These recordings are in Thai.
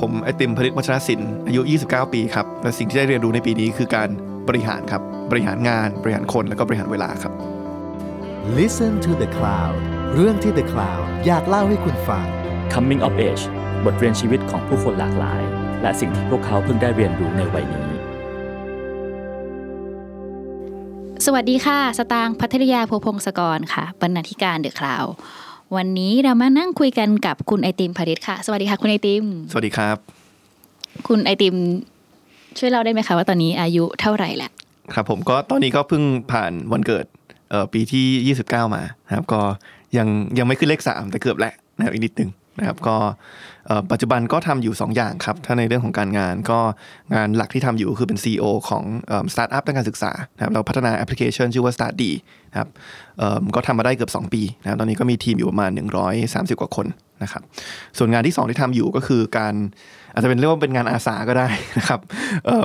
ผมไอติมผลิตวัชรศิลป์อายุ 29 ปีครับ และสิ่งที่ได้เรียนรู้ในปีนี้คือการบริหารครับ บริหารงาน บริหารคน แล้วก็บริหารเวลาครับ Listen to the Cloud เรื่องที่ The Cloud อยากเล่าให้คุณฟัง Coming of Age บทเรียนชีวิตของผู้คนหลากหลาย และสิ่งที่พวกเขาเพิ่งได้เรียนรู้ในวัยนี้ สวัสดีค่ะ สตางค์พัทรยาโพพงศกรค่ะ บรรณาธิการเดอะคลาว วันนี้เรามานั่งคุยกันกับคุณไอติมผลิตค่ะ สวัสดีค่ะ คุณไอติม สวัสดีครับ คุณไอติม ช่วยเล่าได้ไหมคะว่าตอนนี้อายุเท่าไหร่แล้วครับ ผมก็ตอนนี้ก็เพิ่งผ่านวันเกิดเอ่อปีที่ 29 มานะครับ ก็ยังยังไม่ขึ้นเลข3แต่เกือบแล้วนะครับอีกนิดนึงนะครับก็เอ่อปัจจุบันก็ทำอยู่ 2 อย่างครับ ถ้าในเรื่องของการงานก็งานหลักที่ทำอยู่คือเป็น CEO ของสตาร์ทอัพด้านการศึกษานะครับเราพัฒนาแอปพลิเคชันชื่อว่า Start D นะครับก็ทำมาได้เกือบ 2 ปีนะครับตอนนี้ก็มีทีมอยู่ประมาณ 130 กว่าคนนะครับส่วนงานที่ 2 ที่ทำอยู่ก็คือการอาจจะเป็นเรียกว่าเป็นงานอาสาก็ได้นะครับ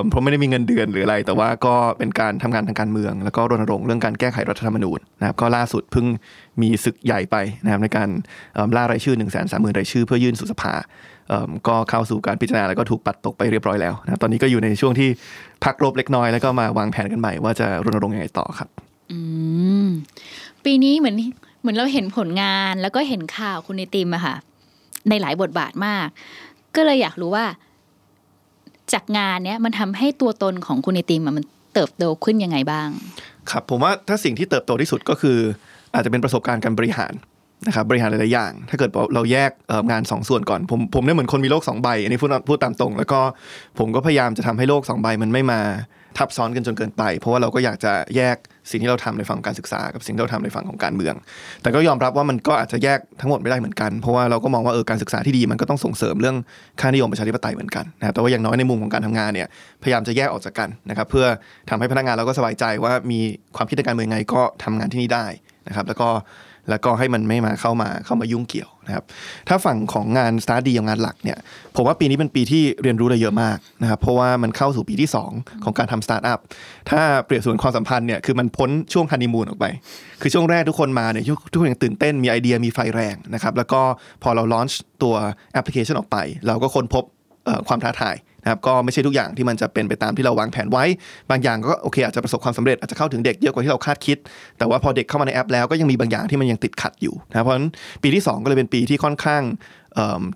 เพราะไม่ได้มีเงินเดือนหรืออะไร แต่ว่าก็เป็นการทำงานทางการเมือง แล้วก็รณรงค์เรื่องการแก้ไขรัฐธรรมนูญนะครับก็ล่าสุดเพิ่งมีศึกใหญ่ไปนะครับในการล่ารายชื่อ1นึ่งแสนสามหมื่นรายชื่อเพื่อยื่นสู่สภาก็เข้าสู่การพิจารณาแล้วก็ถูกปัดตกไปเรียบร้อยแล้วนะครับตอนนี้ก็อยู่ในช่วงที่พักรบเล็กน้อยแล้วก็มาวางแผนกันใหม่ว่าจะรณรงค์ยังไงต่อครับ ปีนี้เหมือนเหมือนเราเห็นผลงานแล้วก็เห็นข่าวคุณไอติมอะค่ะ ในหลายบทบาทมาก ก็เลยอยากรู้ว่า จากงานเนี้ยมันทำให้ตัวตนของคุณไอติมอะมันเติบโตขึ้นยังไงบ้าง ครับ ผมว่าถ้าสิ่งที่เติบโตที่สุดก็คือ อาจจะเป็นประสบการณ์การบริหารนะครับบริหารหลาย ๆ อย่าง ถ้าเกิดเราแยกงานสองส่วนก่อน ผมผมเนี่ยเหมือนคนมีโลกสองใบ อันนี้พูดพูดตามตรง แล้วก็ผมก็พยายามจะทำให้โลกสองใบมันไม่มา ทับซ้อนกันจนเกินไป เพราะว่าเราก็อยากจะแยกสิ่งที่เราทำในฝั่งการศึกษา กับสิ่งที่เราทำในฝั่งของการเมือง แต่ก็ยอมรับว่ามันก็อาจจะแยกทั้งหมดไม่ได้เหมือนกัน เพราะว่าเราก็มองว่าเออการศึกษาที่ดีมันก็ต้องส่งเสริมเรื่องค่านิยมประชาธิปไตยเหมือนกันนะครับแต่ว่าอย่างน้อยในมุมของการทำงานเนี่ยพยายามจะแยกออกจากกันนะครับเพื่อทำให้พนักงานเราก็สบายใจว่ามีความคิดในการเมืองไงก็ทำงานที่นี่ได้นะครับแล้วก็ แล้วก็ให้มันไม่มาเข้ามาเข้ามายุ่งเกี่ยวนะครับถ้าฝั่งของงาน StartDee ของงานหลักเนี่ยผมว่าปีนี้เป็นปีที่เรียนรู้อะไรเยอะมากนะครับเพราะว่ามันเข้าสู่ปีที่ 2 ของการทำสตาร์ทอัพถ้าเปรียบส่วนความสัมพันธ์เนี่ยคือมันพ้นช่วงฮันนีมูนออกไป คือช่วงแรกทุกคนมาเนี่ยทุกคนยังตื่นเต้นมีไอเดียมีไฟแรงนะครับแล้วก็พอเรา launch ตัวแอปพลิเคชันออกไป เราก็ค้นพบความท้าทาย นะครับก็ไม่ใช่ทุกอย่างที่มันจะเป็นไปตามที่เราวางแผนไว้ บางอย่างก็โอเคอาจจะประสบความสำเร็จอาจจะเข้าถึงเด็กเยอะกว่าที่เราคาดคิด แต่ว่าพอเด็กเข้ามาในแอปแล้วก็ยังมีบางอย่างที่มันยังติดขัดอยู่นะเพราะฉะนั้นปีที่ 2 ก็เลยเป็นปีที่ค่อนข้าง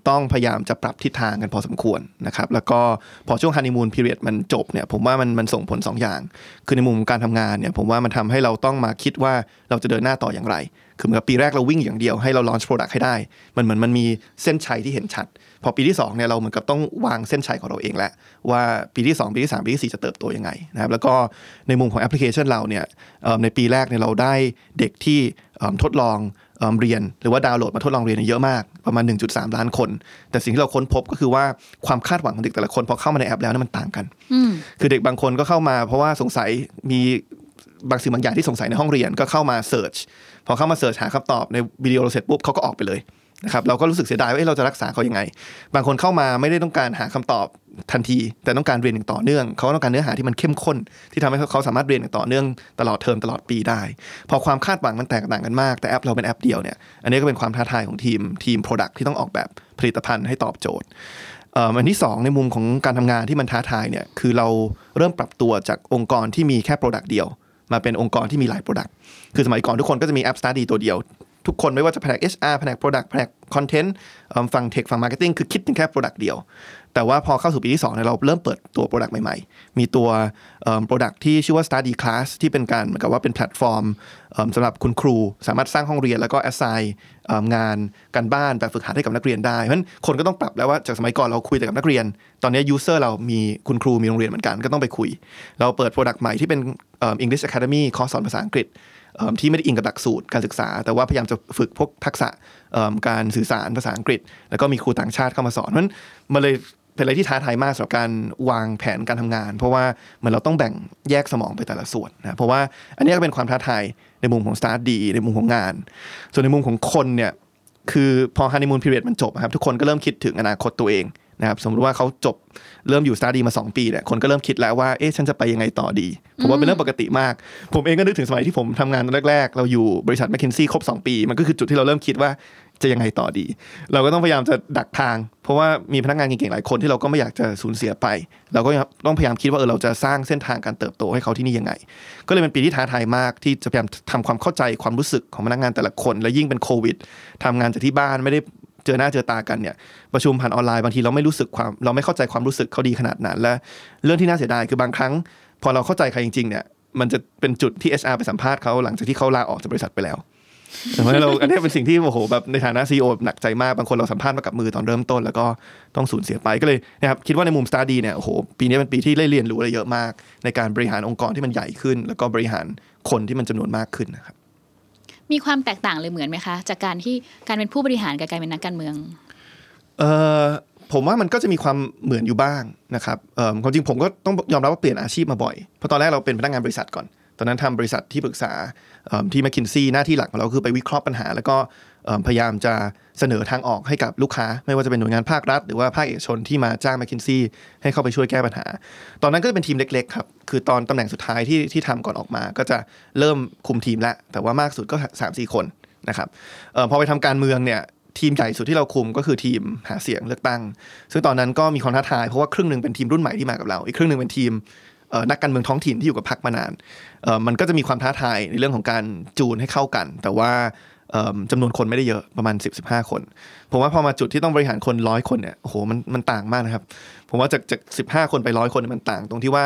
ต้องพยายามจะปรับทิศทางกันพอสมควรนะครับแล้วก็พอช่วงฮันนีมูนพีเรียดมันจบเนี่ยผมว่ามันมันส่งผล2อย่าง คือในมุมการทำงานเนี่ยผมว่ามันทำให้เราต้องมาคิดว่าเราจะเดินหน้าต่ออย่างไร คือเหมือนกับปีแรกเราวิ่งอย่างเดียวให้เราลอนช์โปรดักต์ให้ได้ มันเหมือนมันมีเส้นชัยที่เห็นชัด พอปีที่2เนี่ยเราเหมือนกับต้องวางเส้นชัยของเราเองแล้วว่าปีที่ 2 ปีที่ 3 ปีที่ 4 จะเติบโตยังไงนะครับแล้วก็ในมุมของแอปพลิเคชันเราเนี่ยเอ่อในปีแรกเนี่ยเราได้เด็กที่เอิ่มทดลองเอิ่มเรียนหรือว่าดาวน์โหลดมาทดลองเรียนเนยเยอะมากประมาณ 1.3 ล้านคน แต่สิ่งที่เราค้นพบก็คือว่าความคาดหวังของเด็กแต่ละคนพอเข้ามาในแอปแล้วเนี่ยมันต่างกันอืมคือเด็กบางคนก็เข้ามาเพราะว่าสงสัยมีบางสิ่งบางอย่างที่สงสัยในห้องเรียนก็เข้ามาเสิร์ช พอเข้ามาเสิร์ชหาคำตอบในวิดีโอเราเสร็จปุ๊บเขาก็ออกไปเลยนะครับเราก็รู้สึกเสียดายว่าเราจะรักษาเขายังไง บางคนเข้ามาไม่ได้ต้องการหาคำตอบทันที แต่ต้องการเรียนอย่างต่อเนื่อง เขาต้องการเนื้อหาที่มันเข้มข้น ที่ทำให้เขาสามารถเรียนอย่างต่อเนื่องตลอดเทอมตลอดปีได้ พอความคาดหวังมันแตกต่างกันมาก แต่แอปเราเป็นแอปเดียวเนี่ยอันนี้ก็เป็นความท้าทายของทีมทีม Product ที่ต้องออกแบบผลิตภัณฑ์ให้ตอบโจทย์อันที่ 2 ในมุมของการทำงานที่มันท้าทายเนี่ยคือเราเริ่มปรับตัวจากองค์กรที่มีแค่ Product เดียว มาเป็นองค์กรที่มีหลาย Product คือสมัยก่อนทุกคนก็จะมีแอป Study ตัวเดียว ทุกคนไม่ว่าจะแผนก HR แผนก Product แผนก Content เอิ่มฝั่ง Tech ฝั่ง Marketing คือคิดถึงแค่ Product เดียว แต่ว่าพอเข้าสู่ปีที่2เนี่ยเราเริ่มเปิดตัว Product ใหม่ๆ มีตัว Product ที่ชื่อว่า Study Class ที่เป็นการเหมือนกับว่าเป็นแพลตฟอร์มสำหรับคุณครู สามารถสร้างห้องเรียนแล้วก็ assign งานการบ้านแบบฝึกหัดให้กับนักเรียนได้ เพราะฉะนั้นคนก็ต้องปรับแล้วว่าจากสมัยก่อนเราคุยแต่กับนักเรียน ตอนนี้ user เรามีคุณครูมีโรงเรียนเหมือนกันก็ต้องไปคุย เราเปิด Product ใหม่ที่เป็น English Academy คอร์สสอนภาษาอังกฤษ ที่ไม่ได้อิงกับหลักสูตรการศึกษา แต่ว่าพยายามจะฝึกพวกทักษะการสื่อสารภาษาอังกฤษ แล้วก็มีครูต่างชาติเข้ามาสอนเพราะนั้นมันเลยเป็นอะไรที่ท้าทายมากสำหรับการวางแผนการทำงาน เพราะว่าเหมือนเราต้องแบ่งแยกสมองไปแต่ละส่วนนะเพราะว่าอันนี้ก็เป็นความท้าทายในมุมของ Start ดีในมุมของงาน ส่วนในมุมของคนเนี่ยคือพอฮันนีมูนพีเรียดมันจบอะครับทุกคนก็เริ่มคิดถึงอนาคตตัวเอง นะครับสมมติว่าเขาจบเริ่มอยู่ Start มา 2 ปีเนี่ยคนก็เริ่มคิดแล้วว่าเอ๊ะฉันจะไปยังไงต่อดี ผมว่าเป็นเรื่องปกติมาก ผมเองก็นึกถึงสมัยที่ผมทำงานแรก ๆ เราอยู่บริษัทแมคคินซี่ครบ 2 ปี มันก็คือจุดที่เราเริ่มคิดว่าจะยังไงต่อดี เราก็ต้องพยายามจะดักทาง เพราะว่ามีพนักงานเก่งๆหลายคนที่เราก็ไม่อยากจะสูญเสียไป เราก็ต้องพยายามคิดว่าเออเราจะสร้างเส้นทางการเติบโตให้เขาที่นี่ยังไง ก็เลยเป็นปีที่ท้าทายมากที่จะพยายามทำความเข้าใจความรู้สึกของพนักงานแต่ละคน และยิ่งเป็นโควิดทำงานจากที่บ้านไม่ได้ เจอหน้าเจอตากันเนี่ยประชุมผ่านออนไลน์บางทีเราไม่รู้สึกความเราไม่เข้าใจความรู้สึกเขาดีขนาดนั้น และเรื่องที่น่าเสียดายคือบางครั้ง พอเราเข้าใจใครจริงๆเนี่ยมันจะเป็นจุดที่ HR ไปสัมภาษณ์เขาหลังจากที่เขาลาออกจากบริษัทไปแล้วเพราะเราอันนี้เป็นสิ่งที่โอ้โหแบบในฐานะซีอหนักใจมากบางคนเราสัมภาษณ์มากับมือตอนเริ่มต้น แล้วก็ต้องสูญเสียไปก็เลยนะครับคิดว่าในมุมสตาร์ดีเนี่ยโอ้โหปีนี้เป็นปีที่ได้เรียนรู้อะไรเยอะมาก ในการบริหารองค์กรที่มันใหญ่ขึ้น แล้วก็บริหารคนที่มันจำนวนมากขึ้นนะครับ มีความแตกต่างเลยเหมือนไหมคะ จากการที่การเป็นผู้บริหารกับการเป็นนักการเมืองเออผมว่ามันก็จะมีความเหมือนอยู่บ้างนะครับเออความจริงผมก็ต้องยอมรับว่าเปลี่ยนอาชีพมาบ่อย เพราะตอนแรกเราเป็นพนักงานบริษัทก่อน ตอนนั้นทำบริษัทที่ปรึกษา ที่แมคคินซีหน้าที่หลักของเราคือไปวิเคราะห์ปัญหา แล้วก็พยายามจะเสนอทางออกให้กับลูกค้า ไม่ว่าจะเป็นหน่วยงานภาครัฐ หรือว่าภาคเอกชนที่มาจ้างแมคคินซีให้เข้าไปช่วยแก้ปัญหา ตอนนั้นก็จะเป็นทีมเล็กๆครับ คือตอนตำแหน่งสุดท้ายที่ที่ทำก่อนออกมา ก็จะเริ่มคุมทีมแล้ว แต่ว่ามากสุดก็สามสี่คนนะครับออพอไปทำการเมืองเนี่ยทีมใหญ่สุดที่เราคุมก็คือทีมหาเสียงเลือกตั้ง ซึ่งตอนนั้นก็มีความท้าทายเพราะว่าครึ่งหนึ่งเป็นทีมรุ่นใหม่ที่มากับเรา อีกครึ่งหนึ่งเป็นทีม นักการเมืองท้องถิ่นที่อยู่กับพรรคมานานมันก็จะมีความท้าทายในเรื่องของการจูนให้เข้ากัน แต่ว่าจำนวนคนไม่ได้เยอะประมาณ 10 15 คน ผมว่าพอมาจุดที่ต้องบริหารคนร้อยคนเนี่ยโอ้โหมันมันต่างมากนะครับ ผมว่าจากจากสิบห้าคนไปร้อยคนเนยมันต่าง ตรงที่ว่า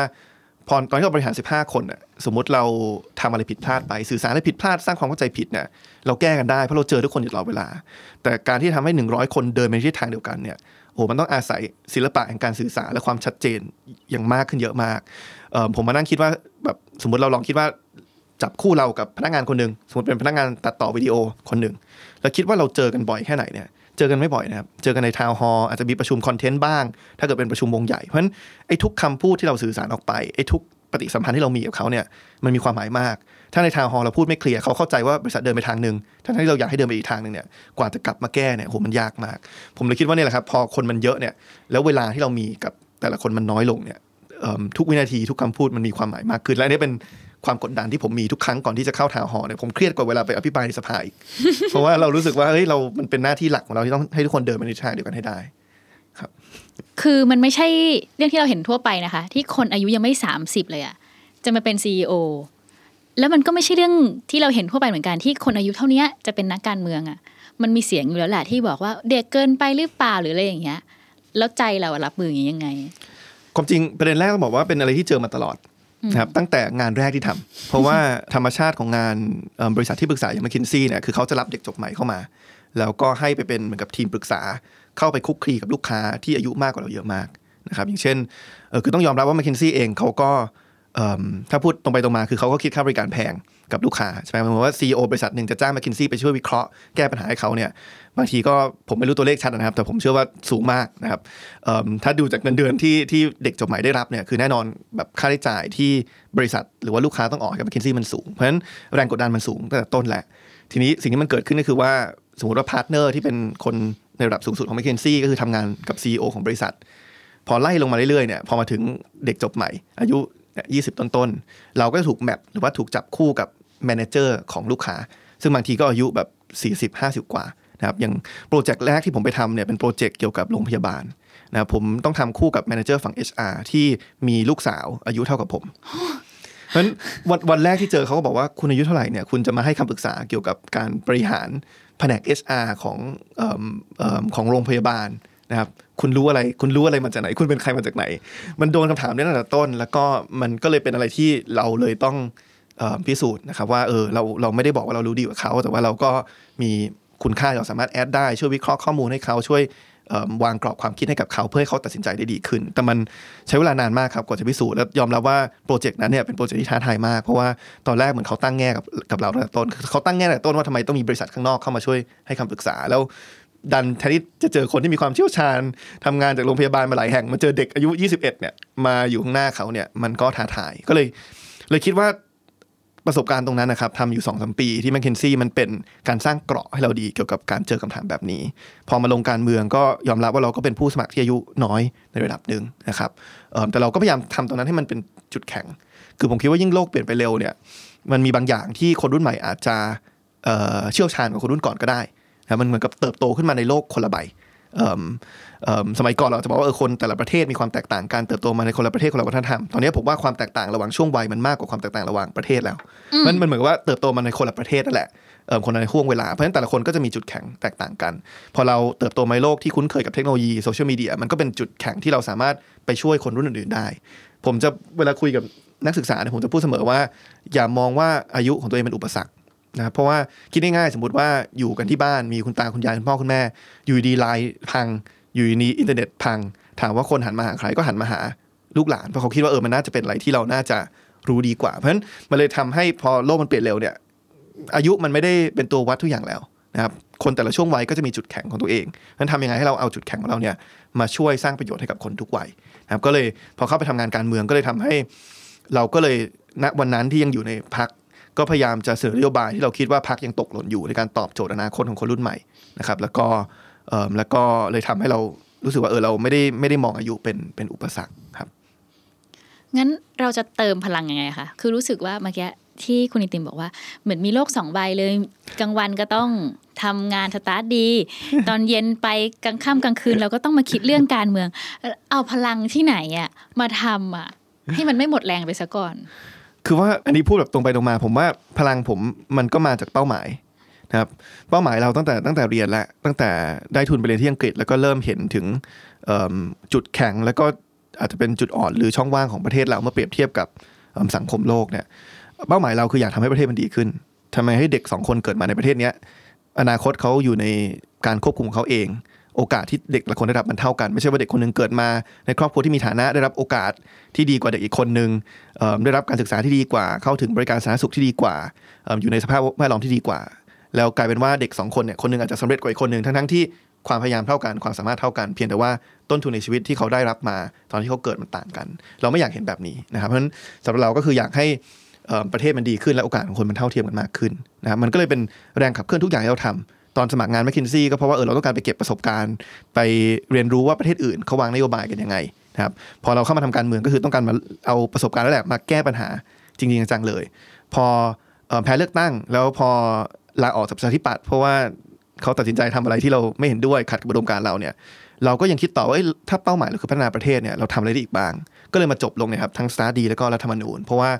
พอตอนที่เราบริหาร 15 คนน่ะสมมติเราทำอะไรผิดพลาดไป สื่อสารอะไรผิดพลาดสร้างความเข้าใจผิดเนี่ยเราแก้กันได้เพราะเราเจอทุกคนอยู่ตลอดเวลา แต่การที่ทำให้ 100 คนเดินไปในทิศทางเดียวกันเนี่ย โอ้โหมันต้องอาศัยศิลปะแห่งการสื่อสารและความชัดเจนอย่างมากขึ้นเยอะมากผมมานั่งคิดว่าแบบสมมติเราลองคิดว่าจับคู่เรากับพนักงานคนหนึ่งสมมติเป็นพนักงานตัดต่อวิดีโอคนหนึ่งแล้วคิดว่าเราเจอกันบ่อยแค่ไหนเนี่ยเจอกันไม่บ่อยนะครับ เจอกันในทาวน์ฮอลล์อาจจะมีประชุมคอนเทนต์บ้าง ถ้าเกิดเป็นประชุมวงใหญ่ เพราะฉะนั้นไอ้ทุกคำพูดที่เราสื่อสารออกไป ไอ้ทุก ปฏิสัมพันธ์ที่เรามีกับเขาเนี่ยมันมีความหมายมาก ถ้าในทาวน์ฮอลเราพูดไม่เคลียร์เขาเข้าใจว่าบริษัทเดินไปทางหนึ่งทั้งที่เราอยากให้เดินไปอีกทางหนึ่งเนี่ยกว่าจะกลับมาแก้เนี่ยโหมันยากมาก ผมเลยคิดว่าเนี่ยแหละครับพอคนมันเยอะเนี่ยแล้วเวลาที่เรามีกับแต่ละคนมันน้อยลงเนี่ยทุกวินาทีทุกคำพูดมันมีความหมายมากขึ้น และอันนี้เป็นความกดดันที่ผมมีทุกครั้งก่อนที่จะเข้าทาวน์ฮอเนี่ยผมเครียดกว่าเวลาไปอภิปรายในสภาอีกเพราะว่าเรารู้สึกว่าเฮ้ยเรามันเป็นหน้าที่หลักของเราที่ต้องให้ทุกคนเดินไปในทางเดียวกันให้ได้ คือมันไม่ใช่เรื่องที่เราเห็นทั่วไปนะคะ ที่คนอายุยังไม่30เลยอะจะมาเป็นซีอแล้วมันก็ไม่ใช่เรื่องที่เราเห็นทั่วไปเหมือนกันที่คนอายุเท่าเนี้ยจะเป็นนักการเมืองอะมันมีเสียงอยู่แล้วแหละที่บอกว่าเด็กเกินไปหรือเปล่าหรืออะไรอย่างเงี้ย แล้วใจเราอะรับมืออย่างนี้ยังไง ความจริงประเด็นแรกต้องบอกว่าเป็นอะไรที่เจอมาตลอดนะครับตั้งแต่งานแรกที่ทำเพราะว่าธรรมชาติของงานเอิ่มบริษัทที่ปรึกษาอย่างม c คินซี่เนี่ยคือเขาจะรับเด็กจบใหม่เข้ามา แล้วก็ให้ไปเป็นเหมือนกับทีมปรึกษา เข้าไปคุกคีกับลูกค้าที่อายุมากกว่าเราเยอะมากนะครับอย่างเช่นเออคือต้องยอมรับว่า m c คินซี่เองเขาก็เอิ่มถ้าพูดตรงไปตรงมาคือเขาก็คิดค่าบริการแพงกับลูกค้าใช่ไหมหมายว่า CEO บริษัทหนึ่งจะจ้าง m c คินซี่ไปช่วยวิเคราะห์แก้ปัญหาให้เขาเนี่ยบางทีก็ผมไม่รู้ตัวเลขชัดนะครับ แต่ผมเชื่อว่าสูงมากนะครับเอิ่มถ้าดูจากเงินเดือนที่ที่เด็กจบใหม่ได้รับเนี่ยคือแน่นอนแบบค่าใช้จ่ายที่บริษัท หรือว่าลูกค้าต้องออกกับ m c คินซี่มันสูงเพราะฉะนั้นแรงกดดันมันสูงตั้งแต่ต้นแหละทีนี้สิ่งที่มันเกิดขึ้นก็คือว่าสมมติว่า partner ที่เป็นคน ในระดับสูงสุดของ m c คินซี่ก็คือทำงานกับ CEO ของบริษัท พอไล่ลงมาเรื่อยๆเนี่ยพอมาถึงเด็กจบใหม่ อายุยี่สิบต้นๆ เราก็จะถูก map หรือว่าถูกจับคู่กับ manager ของลูกค้า ซึ่งบางทีก็อายุแบบ 40 50 กว่านะครับอย่างโปรเจกต์แรกที่ผมไปทำเนี่ยเป็นโปรเจกต์เกี่ยวกับโรงพยาบาลนะครับผมต้องทำคู่กับ manager ฝั่ง HR ที่มีลูกสาวอายุเท่ากับผม เพราะฉะนั้นวันวันแรกที่เจอเขาก็บอกว่าคุณอายุเท่าไหร่เนี่ยคุณจะมาให้คำปรึกษาเกี่ยวกับการบริหารแผนก HR ของเอิ่มเอิ่มของโรงพยาบาลนะครับคุณรู้อะไรคุณรู้อะไรมาจากไหน คุณเป็นใครมาจากไหน มันโดนคำถามนี้ตั้งแต่ต้น แล้วก็มันก็เลยเป็นอะไรที่เราเลยต้องเอ่อพิสูจน์นะครับว่าเออเราเราไม่ได้บอกว่าเรารู้ดีกว่าเขา แต่ว่าเราก็มีคุณค่าเราสามารถแอดได้ช่วยวิเคราะห์ข้อมูลให้เขาช่วย วางกรอบความคิดให้กับเขาเพื่อให้เขาตัดสินใจได้ดีขึ้น แต่มันใช้เวลานานมากครับกว่าจะพิสูจน์และยอมรับว่าโปรเจกต์นั้นเนี่ยเป็นโปรเจกต์ที่ท้าทายมาก เพราะว่าตอนแรกเหมือนเขาตั้งแง่กับกับเราตั้งแต่ต้นเขาตั้งแง่ตั้งแต่ต้นว่าทำไมต้องมีบริษัทข้างนอกเข้ามาช่วยให้คำปรึกษาแล้วดันแทนที่จะเจอคนที่มีความเชี่ยวชาญทำงานจากโรงพยาบาลมาหลายแห่งมาเจอเด็กอายุ 21 เนี่ยมาอยู่ข้างหน้าเขาเนี่ยมันก็ท้าทายก็เลยเลยคิดว่า ประสบการณ์ตรงนั้นนะครับทำอยู่2อสปีที่แมคเคนซี่มันเป็นการสร้างเกราะให้เราดีเกี่ยวกับการเจอคำถามแบบนี้ พอมาลงการเมืองก็ยอมรับว่าเราก็เป็นผู้สมัครที่อายุน้อยในระดับหนึ่งนะครับแต่เราก็พยายามทำตรงนั้นให้มันเป็นจุดแข็ง คือผมคิดว่ายิ่งโลกเปลี่ยนไปเร็วเนี่ยมันมีบางอย่างที่คนรุ่นใหม่อาจจะเชี่ยวชาญกว่าคนรุ่นก่อนก็ได้นะมันเหมือนกับเติบโตขึ้นมาในโลกคนละใบ สมัยก่อนเราจะบอกว่าเออคนแต่ละประเทศมีความแตกต่างกันเติบโตมาในคนละประเทศคนละวัฒนธรรมตอนนี้ผมว่าความแตกต่างระหว่างช่วงวัยมันมากกว่าความแตกต่างระหว่างประเทศแล้ว มันมันเหมือนกับว่าเติบโตมาในคนละประเทศนั่นแหละเอ่อคนละในห้วงเวลาเพราะฉะนั้นแต่ละคนก็จะมีจุดแข็งแตกต่างกัน พอเราเติบโตมาในโลกที่คุ้นเคยกับเทคโนโลยีโซเชียลมีเดียมันก็เป็นจุดแข็งที่เราสามารถไปช่วยคนรุ่นอื่นๆได้ ผมจะเวลาคุยกับนักศึกษาเนี่ยผมจะพูดเสมอว่า อย่ามองว่าอายุของตัวเองเป็นอุปสรรค นะเพราะว่าคิดง่ายๆสมมติว่าอยู่กันที่บ้านมีคุณตาคุณยายคุณพ่อคุณแม่ อยู่ดีๆไลน์พัง อยู่ดีๆอินเทอร์เน็ตพัง ถามว่าคนหันมาหาใครก็หันมาหาลูกหลานเพราะเขาคิดว่าเออมันน่าจะเป็นอะไรที่เราน่าจะรู้ดีกว่า เพราะฉะนั้นมันเลยทำให้พอโลกมันเปลี่ยนเร็วเนี่ยอายุมันไม่ได้เป็นตัววัดทุกอย่างแล้วนะครับคนแต่ละช่วงวัยก็จะมีจุดแข็งของตัวเองนั้นทำยังไงให้เราเอาจุดแข็งของเราเนี่ยมาช่วยสร้างประโยชน์ให้กับคนทุกวัยนะครับก็เลยพอเข้าไปทำงานการเมืองก็เลยทำให้ เราก็เลยณวันนั้นที่ยังอยู่ในพัก ก็พยายามจะเสนอนโยบายที่เราคิดว่าพักยังตกหล่นอยู่ในการตอบโจทย์อนาคตของคนรุ่นใหม่นะครับ แล้วก็แล้วก็เลยทำให้เรารู้สึกว่าเออเราไม่ได้ไม่ได้มองอายุเป็นเป็นอุปสรรคครับ งั้นเราจะเติมพลังยังไงคะคือรู้สึกว่าเมื่อกี้ที่คุณนิติมบอกว่าเหมือนมีโลกสองใบเลยกลางวันก็ต้องทำงานสตาร์ทดี ตอนเย็นไปกลางค่ำกลางคืน เราก็ต้องมาคิดเรื่องการเมือง เอาพลังที่ไหนอะมาทำอะให้มันไม่หมดแรงไปซะก่อน คือว่าอันนี้พูดแบบตรงไปตรงมา ผมว่าพลังผมมันก็มาจากเป้าหมายนะครับเป้าหมายเราตั้งแต่ตั้งแต่เรียนแล้วตั้งแต่ได้ทุนไปเรียนที่อังกฤษ แล้วก็เริ่มเห็นถึงจุดแข็งแล้วก็อาจจะเป็นจุดอ่อนหรือช่องว่างของประเทศเราเมื่อเปรียบเทียบกับสังคมโลกเนี่ยเป้าหมายเราคืออยากทำให้ประเทศมันดีขึ้นทำไมให้เด็กสองคนเกิดมาในประเทศเนี้ยอนาคตเขาอยู่ในการควบคุมของเขาเอง โอกาสที่เด็กละคนได้รับมันเท่ากัน ไม่ใช่ว่าเด็กคนหนึงเกิดมา ในครอบครัวที่มีฐานะได้รับโอกาสที่ดีกว่าเด็กอีกคนหนึ่งได้รับการศึกษาที่ดีกว่า เข้าถึงบริการสาธารณสุขที่ดีกว่าออยู่ในสภาพแวดล้อมที่ดีกว่า แล้วกลายเป็นว่าเด็กสองคนเนี่ยคนหนึงอาจจะสำเร็จกว่าอีกคนหนึ่งทั้งๆที่ความพยายามเท่ากันความสามารถเท่ากัน เพียงแต่ว่าต้นทุนในชีวิตที่เขาได้รับมา ตอนที่เขาเกิดมันต่างกัน เราไม่อยากเห็นแบบนี้นะครับเพราะฉะนั้นสำหรับเราก็คืออยากให้ประเทศมันดีขึ้นและโอกาสของคนมันเท่าเทียมกันมากขึ้นนะครับมันก็เลยเป็นแรงขับเคลื่อนทุกอย่างที่เราทำ ตอนสมัครงานแมคคินซี่ก็เพราะว่าเออเราต้องการไปเก็บประสบการณ์ ไปเรียนรู้ว่าประเทศอื่นเขาวางนโยบายกันยังไงนะครับพอเราเข้ามาทำการเมืองก็คือต้องการมาเอาประสบการณ์นั่นแหละมาแก้ปัญหาจริงๆจังๆเลยพอออแพ้เลือกตั้ง แล้วพอลาออกจากประชาธิปัตย์เพราะว่าเขาตัดสินใจทำอะไรที่เราไม่เห็นด้วยขัดกับอุดมการณ์เราเนี่ยเราก็ยังคิดต่อว่าถ้าเป้าหมายเราคือพัฒนาประเทศเนี่ยเราทำอะไรได้อีกบ้าง ก็เลยมาจบลงนะครับทั้ง StartDee แล้วก็รัฐธรรมนูญ เพราะว่า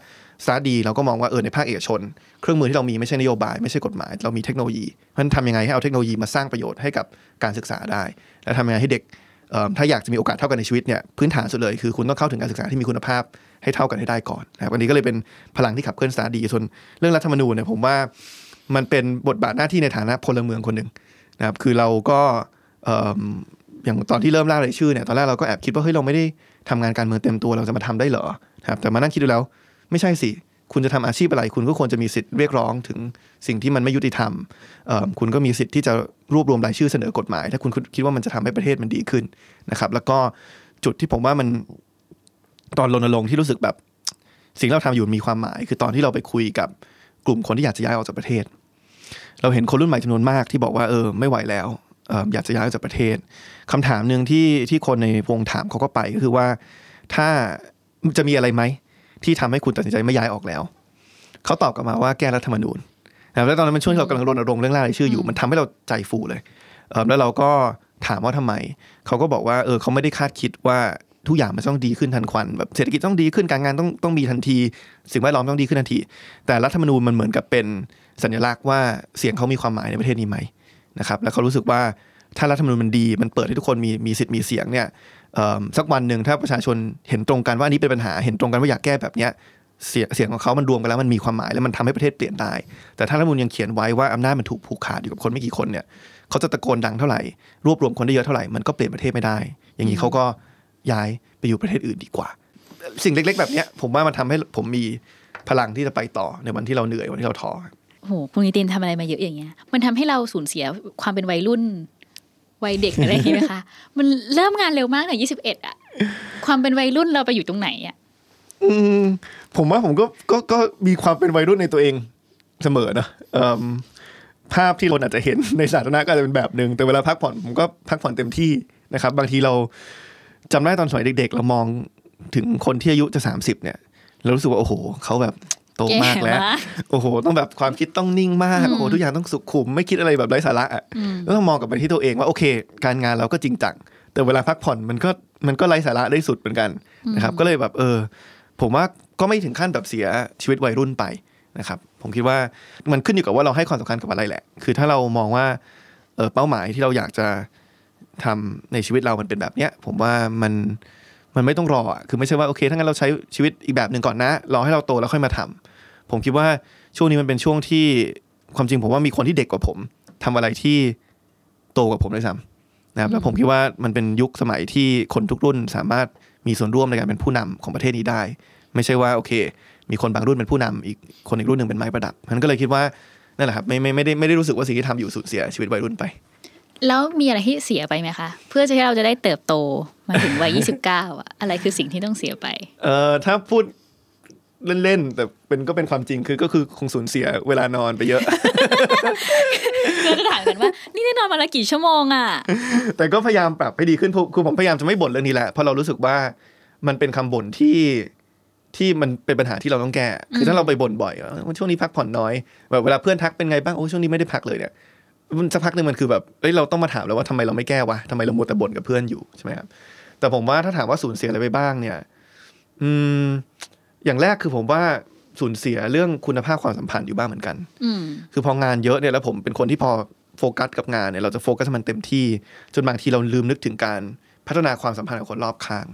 StartDee เราก็มองว่าเออในภาคเอกชน เครื่องมือที่เรามีไม่ใช่นโยบาย ไม่ใช่กฎหมาย เรามีเทคโนโลยีเพราะฉะนั้นทำยังไงให้เอาเทคโนโลยีมาสร้างประโยชน์ให้กับการศึกษาได้ และทำยังไงให้เด็กถ้าอยากจะมีโอกาสเท่ากันในชีวิตเนี่ยพื้นฐานสุดเลยคือคุณต้องเข้าถึงการศึกษาที่มีคุณภาพให้เท่ากันให้ได้ก่อนนะครับอันนี้ก็เลยเป็นพลังที่ขับเคลื่อนสตาร์ดีส่วนเรื่องรัฐธรรมนูญเนี่ยผมว่ามันเป็นบทบาทหน้าที่ในฐานะพลเมืองคนหนึ่งนะครับคือเราก็อย่างตอนที่เริ่มร่างรายชื่อเนี่ยตอนแรกเราก็แอบคิดว่าเฮ้ยเราไม่ได้ทำงานการเมืองเต็มตัวเราจะมาทำได้เหรอครับแต่มานั่งคิดดูแล้ว ไม่ใช่สิ คุณจะทำอาชีพอะไร คุณก็ควรจะมีสิทธิ์เรียกร้องถึงสิ่งที่มันไม่ยุติธรรม คุณก็มีสิทธิ์ที่จะรวบรวมรายชื่อเสนอกฎหมาย ถ้าคุณคิดว่ามันจะทำให้ประเทศมันดีขึ้นนะครับ แล้วก็จุดที่ผมว่ามันตอนรณรงค์ที่รู้สึกแบบสิ่งเราทำอยู่มีความหมาย คือตอนที่เราไปคุยกับกลุ่มคนที่อยากจะย้ายออกจากประเทศ เราเห็นคนรุ่นใหม่จำนวนมากที่บอกว่าเออไม่ไหวแล้วอออยากจะย้ายออกจากประเทศคำถามหนึ่งที่ที่คนในวงถามเขาก็ไปก็คือว่าถ้าจะมีอะไรไหม ที่ทำให้คุณตัดสินใจไม่ย้ายออกแล้ว เขาตอบกลับมาว่าแก้รัฐธรรมนูญนะแล้วตอนนั้นมันช่วงที่เรากำลังรณรงค์เรื่องร่างรายชื่ออยู่ มันทำให้เราใจฟูเลยเออแล้วเราก็ถามว่าทำไม เขาก็บอกว่าเออเขาไม่ได้คาดคิดว่าทุกอย่างมันต้องดีขึ้นทันควันแบบเศรษฐกิจต้องดีขึ้นการงานต้องต้องมีทันที สิ่งแวดล้อมต้องดีขึ้นทันที แต่รัฐธรรมนูญมันเหมือนกับเป็นสัญลักษณ์ว่าเสียงเขามีความหมายในประเทศนี้ไหมนะครับแล้วเขารู้สึกว่าถ้ารัฐธรรมนูญมันดี มันเปิดให้ทุกคนมีมีสิทธิ์มีเสียงเนี่ยเอิ่ม สักวันหนึ่งถ้าประชาชนเห็นตรงกันว่าอันนี้เป็นปัญหาเห็นตรงกันว่าอยากแก้แบบเนี้ยเสียงเสียงของเขามันรวมกันแล้วมันมีความหมายแล้วมันทำให้ประเทศเปลี่ยนได้ แต่ถ้ารัฐมนูญยังเขียนไว้ว่าอำนาจมันถูกผูกขาดอยู่กับคนไม่กี่คนเนี่ยเขาจะตะโกนดังเท่าไหร่ รวบรวมคนได้เยอะเท่าไหร่มันก็เปลี่ยนประเทศไม่ได้ อย่างนี้เขาก็ย้ายไปอยู่ประเทศอื่นดีกว่า สิ่งเล็ก ๆ แบบเนี้ยผมว่ามันทำให้ผมมีพลังที่จะไปต่อในวันที่เราเหนื่อยวันที่เราท้อโอ้โหคุณนิตินทำอะไรมาเยอะอย่างเงี้ย มันทำให้เราสูญเสียความเป็นวัยรุ่น วัยเด็กอะไรอย่างเงี้ยไหมคะมันเริ่มงานเร็วมากตั้งยี่สิบเอ็ดอะความเป็นวัยรุ่นเราไปอยู่ตรงไหนอะอืมผมว่าผมก็ก็ก็มีความเป็นวัยรุ่นในตัวเองเสมอนะเอิ่มภาพที่เราอาจจะเห็นในสาธารณะก็อาจจะเป็นแบบหนึ่งแต่เวลาพักผ่อนผมก็พักผ่อนเต็มที่นะครับ บางทีเราจำได้ตอนสมัยเด็ก ๆ เรามองถึงคนที่อายุจะ30เนี่ยเรารู้สึกว่าโอ้โหเขาแบบ โตมากแล้วแก่มากโอ้โห ต้องแบบความคิดต้องนิ่งมากอืมโอ้โห ทุกอย่างต้องสุขุม ไม่คิดอะไรแบบไร้สาระอะอืมก็ต้องมองกลับไปที่ตัวเองว่าโอเค การงานเราก็จริงจัง แต่เวลาพักผ่อนมันก็มันก็ไร้สาระได้สุดเหมือนกันนะครับ ก็เลยแบบเออ ผมว่าก็ไม่ถึงขั้นแบบเสียชีวิตวัยรุ่นไปนะครับ ผมคิดว่ามันขึ้นอยู่กับว่าเราให้ความสำคัญกับอะไรแหละ คือถ้าเรามองว่าเออเป้าหมายที่เราอยากจะทำในชีวิตเรามันเป็นแบบเนี้ย ผมว่ามัน มันไม่ต้องรออะคือไม่ใช่ว่าโอเคถ้างั้นเราใช้ชีวิตอีกแบบหนึ่งก่อนนะรอให้เราโตแล้วค่อยมาทำผมคิดว่าช่วงนี้มันเป็นช่วงที่ความจริงผมว่ามีคนที่เด็กกว่าผมทำอะไรที่โตกว่าผมด้วยซ้ำนะครับแล้วผมคิดว่ามันเป็นยุคสมัยที่คนทุกรุ่นสามารถมีส่วนร่วมในการเป็นผู้นำของประเทศนี้ได้ ไม่ใช่ว่าโอเค มีคนบางรุ่นเป็นผู้นำอีกคนอีกรุ่นหนึ่งเป็นไม้ประดับมันก็เลยคิดว่านั่นแหละครับไม่ไม่ไม่ได้ไม่ได้รู้สึกว่าสิ่งที่ทำอยู่สูญเสียชีวิตวัยรุ่นไป แล้วมีอะไรที่เสียไปไหมคะ เพื่อจะให้เราจะได้เติบโต มาถึงวัย29อะอะไรคือสิ่งที่ต้องเสียไป เอ่อถ้าพูดเล่นๆแต่เป็นก็เป็นความจริงคือก็คือคงสูญเสียเวลานอนไปเยอะเราจะถามกันว่า นี่ได้นอนมาละกี่ชั่วโมงอะ แต่ก็พยายามปรับให้ดีขึ้นคือคือผมพยายามจะไม่บ่นเรื่องนี้แหละเพราะเรารู้สึกว่ามันเป็นคำบ่นที่ที่มันเป็นปัญหาที่เราต้องแก้ คือถ้าเราไปบ่นบ่อยว่าช่วงนี้พักผ่อนน้อยแบบเวลาเพื่อนทักเป็นไงบ้างโอ้ช่วงนี้ไม่ได้พักเลยเนี่ยมันสักพักหนึ่งมันคือแบบเอ้ยเราต้องมาถามแล้วว่าทำไมเราไม่แก้วะทำไมเรามัวแต่บ่นกับเพื่อนอยู่ใช่ไหมครับ แต่ผมว่าถ้าถามว่าสูญเสียอะไรไปบ้างเนี่ย อืม อย่างแรกคือผมว่าสูญเสียเรื่องคุณภาพความสัมพันธ์อยู่บ้างเหมือนกันอืมคือพองานเยอะเนี่ยแล้วผมเป็นคนที่พอโฟกัสกับงานเนี่ยเราจะโฟกัสให้มันเต็มที่ จนบางทีเราลืมนึกถึงการพัฒนาความสัมพันธ์กับคนรอบข้าง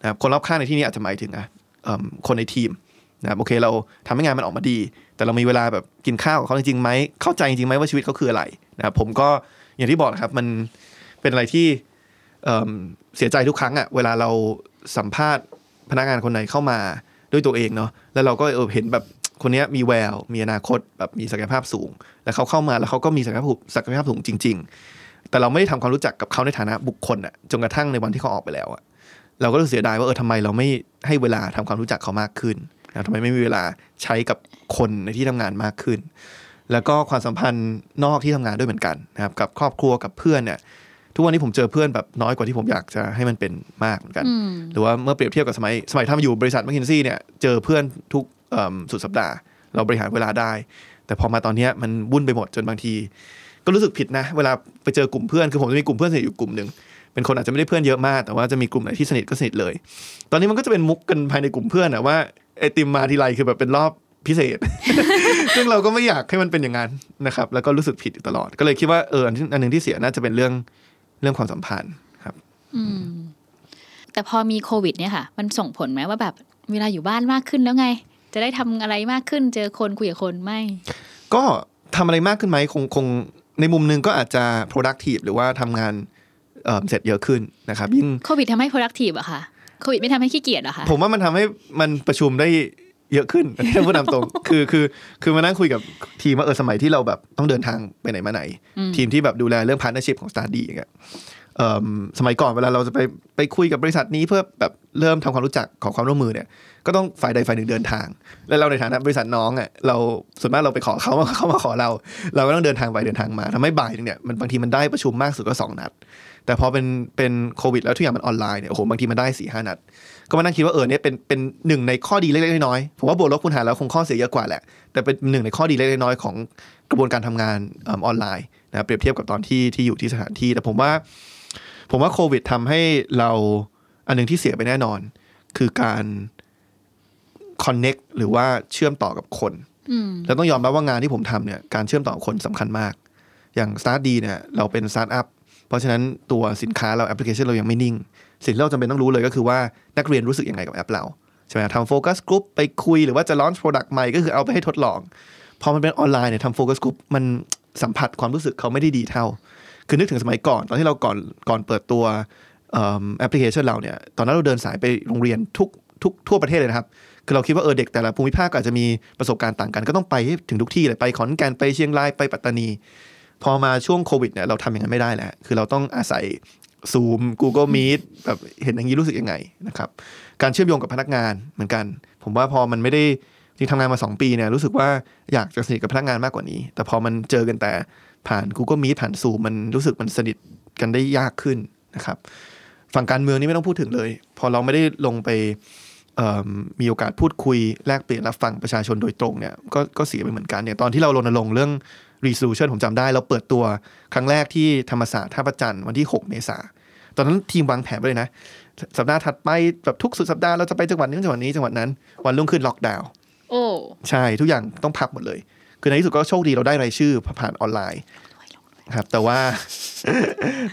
นะครับคนรอบข้างในที่นี้อาจจะหมายถึงอะเอิ่มคนในทีมนะครับโอเคเราทำให้งานมันออกมาดี แต่เรามีเวลาแบบกินข้าวกับเขาจริงๆไหมเข้าใจจริงๆไหมว่าชีวิตเขาคืออะไรนะครับผมก็อย่างที่บอกนะครับมันเป็นอะไรที่ เเสียใจทุกครั้งอะเวลาเราสัมภาษณ์พนักงานคนไหนเข้ามาด้วยตัวเองเนาะแล้วเราก็เออเห็นแบบคนนี้มีแวว มีอนาคตแบบมีศักยภาพสูง แล้วเขาเข้ามาแล้วเขาก็มีศักยภาพศักยภาพสูงจริง ๆ แต่เราไม่ได้ทำความรู้จักกับเขาในฐานะบุคคลอะจนกระทั่งในวันที่เขาออกไปแล้วอะเราก็รู้เสียดายว่าเออทำไมเราไม่ให้เวลาทำความรู้จักเขามากขึ้นนะทำไมไม่มีเวลาใช้กับคนในที่ทำงานมากขึ้น แล้วก็ความสัมพันธ์นอกที่ทำงานด้วยเหมือนกันนะครับกับครอบครัวกับเพื่อนเนี่ย ทุกวันนี้ผมเจอเพื่อนแบบน้อยกว่าที่ผมอยากจะให้มันเป็นมากเหมือนกันอืมหรือว่าเมื่อเปรียบเทียบกับสมัยสมัยทำอยู่บริษัทแมคคินซี่เนี่ยเจอเพื่อนทุกเอิ่มสุดสัปดาห์ เราบริหารเวลาได้ แต่พอมาตอนเนี้ยมันวุ่นไปหมดจนบางที ก็รู้สึกผิดนะ เวลาไปเจอกลุ่มเพื่อนคือผมจะมีกลุ่มเพื่อนสนิทอยู่กลุ่มหนึ่งเป็นคนอาจจะไม่ได้เพื่อนเยอะมาก แต่ว่าจะมีกลุ่มไหนที่สนิทก็สนิทเลย ตอนนี้มันก็จะเป็นมุกกันภายในกลุ่มเพื่อนอะว่าไอติมมาทีไรคือแบบเป็นรอบพิเศษ ซึ่งเราก็ไม่อยากให้มันเป็นอย่างนั้นนะครับ แล้วก็รู้สึกผิดอยู่ตลอด ก็เลยคิดว่าเอออันที่อันหนึ่งที่เสียน่าจะเป็นเรื่อง เรื่องความสัมพันธ์ครับ อืม แต่พอมีโควิด เนี่ยค่ะ มันส่งผลไหมว่าแบบเวลาอยู่บ้านมากขึ้นแล้วไง จะได้ทำอะไรมากขึ้น เจอคนคุยกับคนไม่ ก็ทำอะไรมากขึ้นไหมคงคงในมุมหนึงก็อาจจะ productive หรือว่าทำงานเอ่อเสร็จเยอะขึ้นนะครับ ยิ่งโควิดทำให้ productive อะค่ะโควิดไม่ทำให้ขี้เกียจเหรอะค่ะผมว่ามันทำให้มันประชุมได้ เยอะขึ้นอันนี้พูดตามตรงคือคือคือมานั่งคุยกับทีมว่าเออสมัยที่เราแบบต้องเดินทางไปไหนมาไหนอืมทีมที่แบบดูแลเรื่อง partnership ของ Study อย่างเงี้ยเอิ่มสมัยก่อนเวลาเราจะไปไปคุยกับบริษัทนี้เพื่อแบบเริ่มทำความรู้จักขอความร่วมมือเนี่ยก็ต้องฝ่ายใดฝ่ายหนึ่งเดินทาง และเราในฐานะบริษัทน้องอะเราส่วนมากเราไปขอเขาเขามาขอเรา เราก็ต้องเดินทางไปเดินทางมาทำให้บ่ายหนึงเนี่ยมันบางทีมันได้ประชุมมากสุดก็สองนัด แต่พอเป็นเป็นโควิดแล้วทุกอย่างมันออนไลน์เนี่ยโอ้โหบางทีมันได้สี่ห้านัด ก็มานั่งคิดว่าเออเนี่ยเป็นเป็นหนึ่งในข้อดีเล็กๆน้อยๆผมว่าบวกลบคูณหารแล้วคงข้อเสียเยอะกว่าแหละ แต่เป็นหนึ่งในข้อดีเล็กๆน้อยๆของกระบวนการทำงานเออออนไลน์นะครับเปรียบเทียบกับตอนที่ที่อยู่ที่สถานที่ แต่ผมว่า ผมว่าโควิดทำให้เราอันหนึงที่เสียไปแน่นอน คือการ connect หรือว่าเชื่อมต่อกับคนอืมแล้วต้องยอมรับว่างานที่ผมทำเนี่ยการเชื่อมต่อกับคนสำคัญมาก อย่าง Start ดีเนี่ยเราเป็นสตาร์ทอัพเพราะฉะนั้นตัวสินค้าเราแอปพลิเคชันเรายังไม่นิ่ง สิ่งที่เราจำเป็นต้องรู้เลยก็คือว่านักเรียนรู้สึกยังไงกับแอปเราใช่ไหมทำ focus group ไปคุยหรือว่าจะ launch product ใหม่ก็คือเอาไปให้ทดลอง พอมันเป็นออนไลน์เนี่ยทำ focus group มันสัมผัสความรู้สึกเขาไม่ได้ดีเท่า คือนึกถึงสมัยก่อน ตอนที่เราก่อนก่อนเปิดตัวแอปพลิเคชันเราเนี่ย ตอนนั้นเราเดินสายไปโรงเรียนทุกทุกทั่วประเทศเลยนะครับ คือเราคิดว่าเออเด็กแต่ละภูมิภาคก็อาจจะมีประสบการณ์ต่างกัน ก็ต้องไปให้ถึงทุกที่เลยไปขอนแก่นไปเชียงรายไปปัตตานี พอมาช่วงโควิดเนี่ยเราทำอย่างนั้นไม่ได้แล้ว คือเราต้องอาศัย Zoom Google Meet แบบเห็นอย่างนี้รู้สึกยังไงนะครับ การเชื่อมโยงกับพนักงานเหมือนกัน ผมว่าพอมันไม่ได้ที่ทำงานมา 2 ปีเนี่ยรู้สึกว่าอยากจะสนิทกับพนักงานมากกว่านี้ แต่พอมันเจอกันแต่ผ่าน Google Meet ผ่าน Zoom มันรู้สึกมันสนิทกันได้ยากขึ้นนะครับ ฝั่งการเมืองนี่ไม่ต้องพูดถึงเลย พอเราไม่ได้ลงไปมมีโอกาสพูดคุยแลกเปลี่ยนรับฟังประชาชนโดยตรงเนี่ยก็ก็เสียไปเหมือนกันอย่างตอนที่เรารณรงค์เรื่อง resolution ผมจำได้ เราเปิดตัวครั้งแรกที่ธรรมศาสตร์ท่าประจันทร์วันที่ 6 เมษาตอนนั้นทีมวางแผนไปเลยนะ สัปดาห์ถัดไปแบบทุกสุดสัปดาห์เราจะไปจังหวัดนี้จังหวัดนี้จังหวัดนั้น วันรุ่งขึ้นล็อกดาวน์โอ้ใช่ทุกอย่างต้องพักหมดเลย คือในที่สุดก็โชคดีเราได้รายชื่อผ่านออนไลน์ครับ แต่ว่า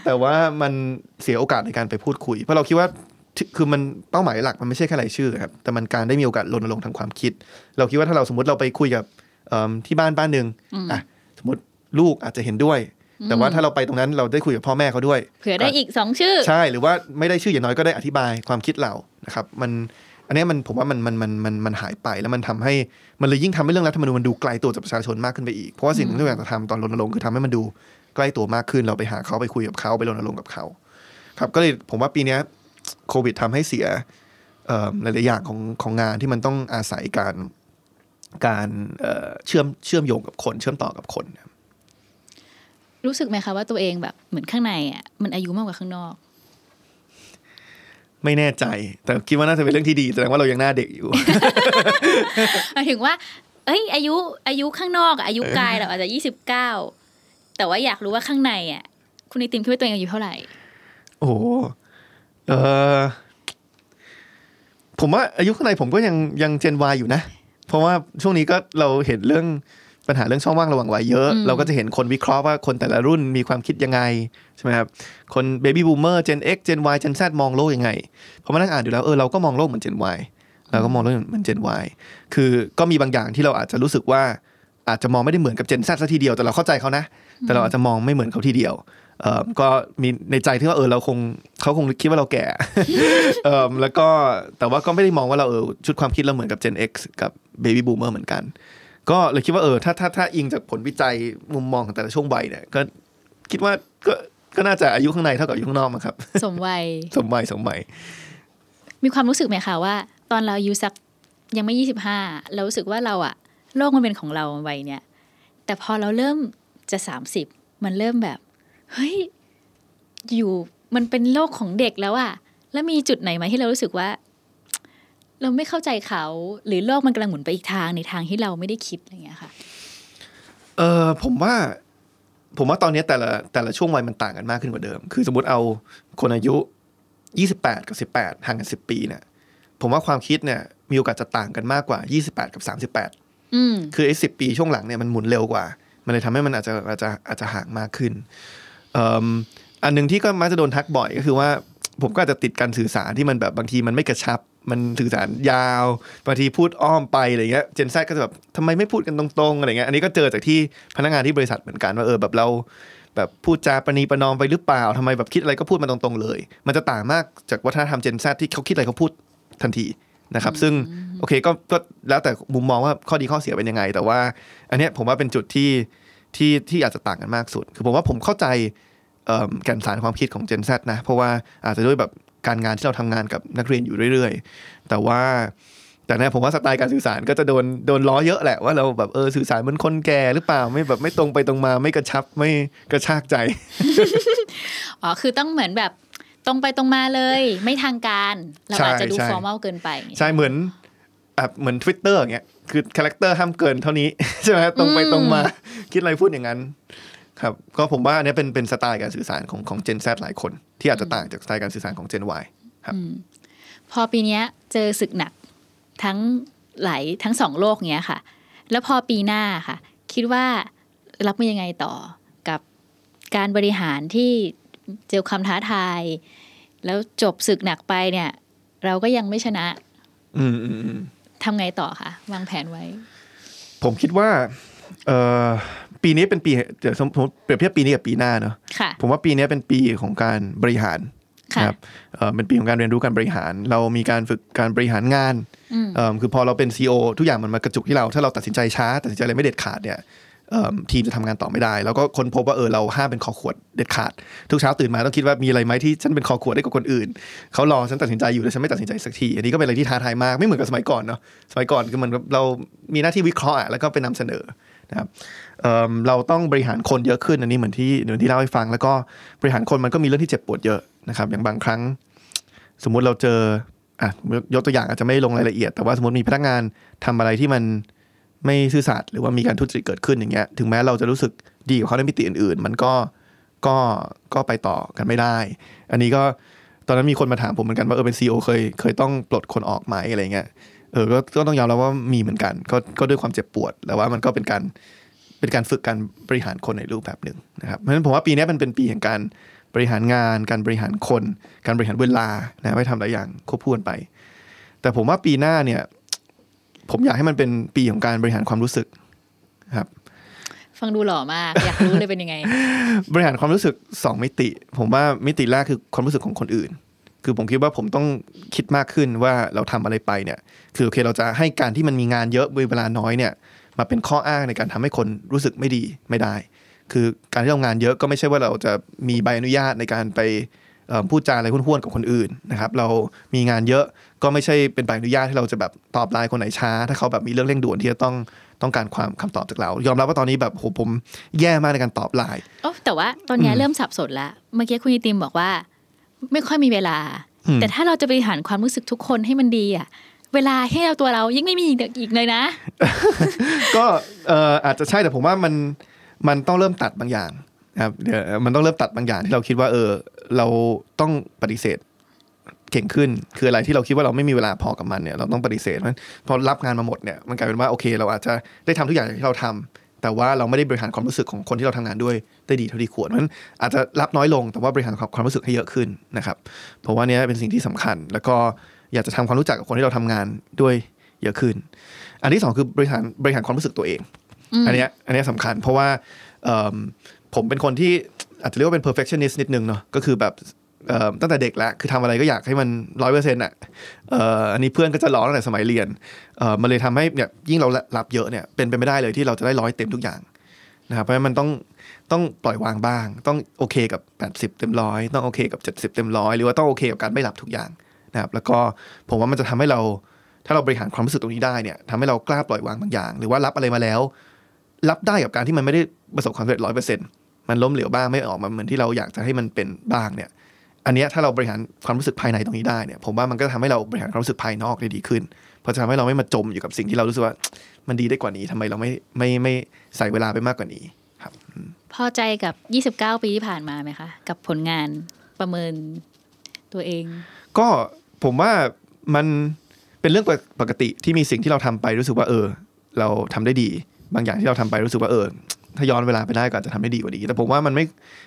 แต่ว่ามันเสียโอกาสในการไปพูดคุย เพราะเราคิดว่าที่คือมันเป้าหมายหลักมันไม่ใช่แค่รายชื่อครับแต่มันการได้มีโอกาสรณรงค์ทางความคิด เราคิดว่าถ้าเราสมมติเราไปคุยกับเอิ่มที่บ้านบ้านหนึ่งอะ สมมติลูกอาจจะเห็นด้วย แต่ว่าถ้าเราไปตรงนั้นเราได้คุยกับพ่อแม่เขาด้วยเผื่อได้อีกสองชื่อ ใช่หรือว่าไม่ได้ชื่ออย่างน้อยก็ได้อธิบายความคิดเรานะครับ มันอันเนี้ยมันผมว่ามันมันมันมันมันหายไปแล้วมันทำให้มันเลยยิ่งทำให้เรื่องรัฐธรรมนูญมันดูไกลตัวจากประชาชนมากขึ้นไปอีกเพราะว่าสิ่งที่เราอยากจะทำตอนรณรงค์คือทำให้มันดูใกล้ตัวมากขึ้นเราไปหาเขาไปคุยกับเขาไปรณรงค์กับเขาครับก็เลยผมว่าปีเนี้ยโควิดทำให้เสียเอ่อหลายๆอย่างของของงานที่มันต้องอาศัยการ การเอ่อเชื่อมเชื่อมโยงกับคนเชื่อมต่อกับคน รู้สึกไหมคะว่าตัวเองแบบเหมือนข้างในอะมันอายุมากกว่าข้างนอก ไม่แน่ใจ แต่คิดว่าน่าจะเป็นเรื่องที่ดีแสดงว่าเรายังหน้าเด็กอยู่หมายถึงว่า เอ้ย อายุอายุข้างนอกอะอายุกายเราอาจจะยี่สิบเก้าแต่ว่าอยากรู้ว่าข้างในอะคุณไอติมคิดว่าตัวเองอายุเท่าไหร่ โอ้โหเออผมว่าอายุข้างในผมก็ยังยัง Gen Y อยู่นะ เพราะว่าช่วงนี้ก็เราเห็นเรื่องปัญหาเรื่องช่องว่างระหว่างวัยเยอะอืมเราก็จะเห็นคนวิเคราะห์ว่าคนแต่ละรุ่นมีความคิดยังไง ใช่ไหมครับ คน Baby Boomer Gen X Gen Y Gen Z มองโลกยังไงพอมานั่งอ่านดูแล้วเออเราก็มองโลกเหมือนเจน Y เราก็มองโลกเหมือนเจน Y คือก็มีบางอย่างที่เราอาจจะรู้สึกว่าอาจจะมองไม่ได้เหมือนกับ Gen Z ซะทีเดียวแต่เราเข้าใจเขานะ แต่เราอาจจะมองไม่เหมือนเขาทีเดียวเอ่อ ก็มีในใจที่ว่าเออเราคงเขาคงคิดว่าเราแก่เอ่อแล้วก็แต่ว่าก็ไม่ได้มองว่าเราเออชุดความคิดเราเหมือนกับ Gen X กับ Baby Boomer เหมือนกัน ก็เลยคิดว่าเออถ้าถ้าถ้าอิงจากผลวิจัยมุมมองของแต่ละช่วงวัยเนี่ยก็คิดว่าก็ก็น่าจะอายุข้างในเท่ากับอายุข้างนอกมั้งครับ สมวัย สมวัยสมวัย มีความรู้สึกไหมคะว่า ตอนเราอายุสักยังไม่ยี่สิบห้าเรารู้สึกว่าเราอะโลกมันเป็นของเราวัยเนี้ยแต่พอเราเริ่มจะสามสิบมันเริ่มแบบ เฮ้ยอยู่มันเป็นโลกของเด็กแล้วอะแล้วมีจุดไหนไหมที่เรารู้สึกว่า เราไม่เข้าใจเขา หรือโลกมันกำลังหมุนไปอีกทางในทางที่เราไม่ได้คิดอะไรอย่างเงี้ยค่ะ เออผมว่า ผมว่าตอนนี้แต่ละแต่ละช่วงวัยมันต่างกันมากขึ้นกว่าเดิม คือสมมติเอาคนอายุ28กับ18ห่างกัน10ปีเนี่ยผมว่าความคิดเนี่ยมีโอกาสจะต่างกันมากกว่า28กับ38อืมคือไอ้สิปีช่วงหลังเนี่ยมันหมุนเร็วกว่า มันเลยทำให้มันอาจจะอาจจะอาจจะห่างมากขึ้นเอิ่ม อันหนึ่งที่ก็มักจะโดนทักบ่อยก็คือว่าผมก็อาจจะติดการสื่อสารที่มันแบบบางทีมันไม่กระชับ มันสื่อสารยาวบางทีพูดอ้อมไปอะไรเงี้ยเจนแซก็จะแบบทำไมไม่พูดกันตรงๆอะไรเงี้ยอันนี้ก็เจอจากที่พนักงานที่บริษัทเหมือนกันว่าเออแบบเราแบบพูดจาประนีประนอมไปหรือเปล่าทำไมแบบคิดอะไรก็พูดมาตรงๆเลย มันจะต่างมากจากวัฒนธรรมเจนแซที่เขาคิดอะไรเขาพูดทันทีนะครับ ซึ่งโอเคก็ก็แล้วแต่มุมมองว่าข้อดีข้อเสียเป็นยังไง แต่ว่า อันเนี้ยผมว่าเป็นจุดที่ ที่ที่อาจจะต่างกันมากสุด คือผมว่าผมเข้าใจเอิ่มแก่นสารความคิดของ Gen Z นะ เพราะว่าอาจจะด้วยแบบการงานที่เราทำงานกับนักเรียนอยู่เรื่อยๆ แต่ว่าแต่เนี่ยผมว่าสไตล์การสื่อสารก็จะโดนโดนล้อเยอะแหละว่าเราแบบเออสื่อสารเหมือนคนแก่หรือเปล่าไม่แบบไม่ตรงไปตรงมาไม่กระชับไม่กระชากใจอ๋อคือต้องเหมือนแบบตรงไปตรงมาเลย ไม่ทางการเราอาจจะดูใช่ formal เกินไป ใช่เหมือนอะเหมือน Twitter อย่างเงี้ยคือ character ห้ามเกินเท่านี้ใช่ไหมตรงไปตรงมา คิดอะไรพูดอย่างนั้นครับก็ผมว่าอันเนี้ยเป็นเป็นสไตล์การสื่อสารของของ Gen Z หลายคน ที่อาจจะต่างจากสไตล์การสื่อสารของ Gen Y ครับพอปีเนี้ยเจอศึกหนักทั้งหลายทั้งสองโลกเนี้ยค่ะ แล้วพอปีหน้าค่ะ คิดว่ารับมือยังไงต่อกับการบริหารที่เจอความท้าทาย แล้วจบศึกหนักไปเนี่ย เราก็ยังไม่ชนะอืมอืมอืมทำไงต่อคะวางแผนไว้ ผมคิดว่าเอ่อ ปีนี้เป็นปีเดี๋ยวสมมติเปรียบเทียบปีนี้กับปีหน้าเนาะค่ะผมว่าปีนี้เป็นปีของการบริหารค่ะนะครับเอ่อเป็นปีของการเรียนรู้การบริหาร เรามีการฝึกการบริหารงานอืมเอิ่มคือพอเราเป็น CEO ทุกอย่างมันมากระจุกที่เรา ถ้าเราตัดสินใจช้า ตัดสินใจอะไรไม่เด็ดขาดเนี่ยเอิ่มทีมจะทำงานต่อไม่ได้ แล้วก็ค้นพบว่าเออเราห้ามเป็นคอขวดเด็ดขาด ทุกเช้าตื่นมาต้องคิดว่ามีอะไรไหมที่ฉันเป็นคอขวดได้กว่าคนอื่นเขารอฉันตัดสินใจอยู่แต่ฉันไม่ตัดสินใจสักทีอันนี้ก็เป็นอะไรที่ท้าทายมากไม่เหมือนกับสมัยก่อนเนาะสมัยก่อนคือเหมันเรามีหน้าที่วิเคราะห์อะแล้วก็ไปนำเสนอ นะครับเเราต้องบริหารคนเยอะขึ้นอันนี้เหมือนที่เหมือนที่เล่าให้ฟัง แล้วก็บริหารคนมันก็มีเรื่องที่เจ็บปวดเยอะนะครับ อย่างบางครั้ง สมมุติเราเจออะยกตัวอย่างอาจจะไม่ลงรายละเอียด แต่ว่าสมมติมีพนักงานทำอะไรที่มันไม่ซื่อสัตย์หรือว่ามีการทุจริตเกิดขึ้นอย่างเงี้ยถึงแม้เราจะรู้สึกดีกับเขาในมิติอื่น ๆ มันก็ก็ก็ไปต่อกันไม่ได้ อันนี้ก็ตอนนั้นมีคนมาถามผมเหมือนกันว่าเออเป็นซีอเคยเคยต้องปลดคนออกไหมอะไรเงี้ย เออก็ก็ต้องยอมรับว่ามีเหมือนกัน ก็ก็ด้วยความเจ็บปวดแต่ว่ามันก็เป็นการเป็นการฝึกการบริหารคนในรูปแบบหนึ่งนะครับเพราะฉะนั้นผมว่าปีนี้มันเป็นปีแห่งการบริหารงาน การบริหารคน การบริหารเวลานะไม่ทำหลายอย่างควบคู่กันไป แต่ผมว่าปีหน้าเนี่ย ผมอยากให้มันเป็นปีของการบริหารความรู้สึกครับ ฟังดูหล่อมากอยากรู้เลยเป็นยังไง บริหารความรู้สึกสองมิติ ผมว่ามิติแรกคือความรู้สึกของคนอื่น คือผมคิดว่าผมต้องคิดมากขึ้นว่าเราทำอะไรไปเนี่ย คือโอเคเราจะให้การที่มันมีงานเยอะเวลาน้อยเนี่ย มาเป็นข้ออ้างในการทำให้คนรู้สึกไม่ดีไม่ได้ คือการที่เรางานเยอะก็ไม่ใช่ว่าเราจะมีใบอนุญาตในการไปพูดจาอะไรห้วนๆกับคนอื่นนะครับ เรามีงานเยอะก็ไม่ใช่เป็นใบอนุญาตที่เราจะแบบตอบไลน์คนไหนช้า ถ้าเขาแบบมีเรื่องเร่งด่วนที่จะต้องต้องการความคำตอบจากเรา ยอมรับว่าตอนนี้แบบโหผมแย่มากในการตอบไลน์โอ้แต่ว่าตอนนี้เริ่มสับสนละเมื่อกี้คุณยิติมบอกว่า ไม่ค่อยมีเวลาอืมแต่ถ้าเราจะบริหารความรู้สึกทุกคนให้มันดีอะเวลาให้เราตัวเรายิ่งไม่มีอีกเลยนะ ก็เอ่ออาจจะใช่แต่ผมว่ามันมันต้องเริ่มตัดบางอย่างนะครับเดี๋ยวมันต้องเริ่มตัดบางอย่างที่เราคิดว่า เออ เราต้องปฏิเสธเก่งขึ้น คืออะไรที่เราคิดว่าเราไม่มีเวลาพอกับมันเนี่ยเราต้องปฏิเสธเพราะฉะนั้นพอรับงานมาหมดเนี่ยมันกลายเป็นว่าโอเค เราอาจจะได้ทำทุกอย่างอย่างที่เราทำ แต่ว่าเราไม่ได้บริหารความรู้สึกของคนที่เราทำงานด้วยได้ดีเท่าที่ควรเพราะฉะนั้นอาจจะรับน้อยลงแต่ว่าบริหารความรู้สึกให้เยอะขึ้นนะครับ เพราะว่าเนี้เป็นสิ่งที่สำคัญ แล้วก็อยากจะทำความรู้จักกับคนที่เราทำงานด้วยเยอะขึ้น อันที่สองคือบริหารบริหารความรู้สึกตัวเอง อันเนี้ยอันเนี้ยสำคัญเพราะว่าเอิ่มผมเป็นคนที่อาจจะเรียกว่าเป็น perfectionist นิดนึงเนาะก็คือแบบเอิ่ม ตั้งแต่เด็กแล้วคือทำอะไรก็อยากให้มันร้อยเปอร์เซ็นต์อะอันนี้เพื่อนก็จะล้อตั้งแต่สมัยเรียนมันเลยทำให้เนี่ยยิ่งเรารับเยอะเนี่ยเป็นไปไม่ได้เลยที่เราจะได้ร้อยเต็มทุกอย่างนะครับเพราะฉะนั้นมันต้องต้องปล่อยวางบ้าง ต้องโอเคกับ 80 เต็มร้อยต้องโอเคกับ 70 เต็มร้อยหรือว่าต้องโอเคกับการไม่รับทุกอย่างนะครับแล้วก็ผมว่ามันจะทำให้เรา ถ้าเราบริหารความรู้สึกตรงนี้ได้เนี่ยทำให้เรากล้าปล่อยวางบางอย่าง หรือว่ารับอะไรมาแล้ว รับได้กับการที่มันไม่ได้ประสบความสำเร็จร้อยเปอร์เซ็นต์มันล้มเหลวบ้างไม่ออกมาเหมือนที่เราอยากจะให้มันเป็นบ้างเนี่ย อันเนี้ยถ้าเราบริหารความรู้สึกภายในตรงนี้ได้เนี่ยผมว่ามันก็ทำให้เราบริหารความรู้สึกภายนอกได้ดีขึ้นเพราะจะทำให้เราไม่มาจมอยู่กับสิ่งที่เรารู้สึกว่า มันดีได้กว่านี้ทำไมเราไม่ไม่ไม่ใส่เวลาไปมากกว่านี้ครับ พอใจกับ 29 ปีที่ผ่านมาไหมคะ กับผลงานประเมินตัวเอง ก็ผมว่ามันเป็นเรื่องปกติที่มีสิ่งที่เราทำไปรู้สึกว่าเออ เราทำได้ดี บางอย่างที่เราทำไปรู้สึกว่าเออถ้าย้อนเวลาไปได้ก็อาจจะทำได้ดีกว่านี้ แต่ผมว่ามันไม่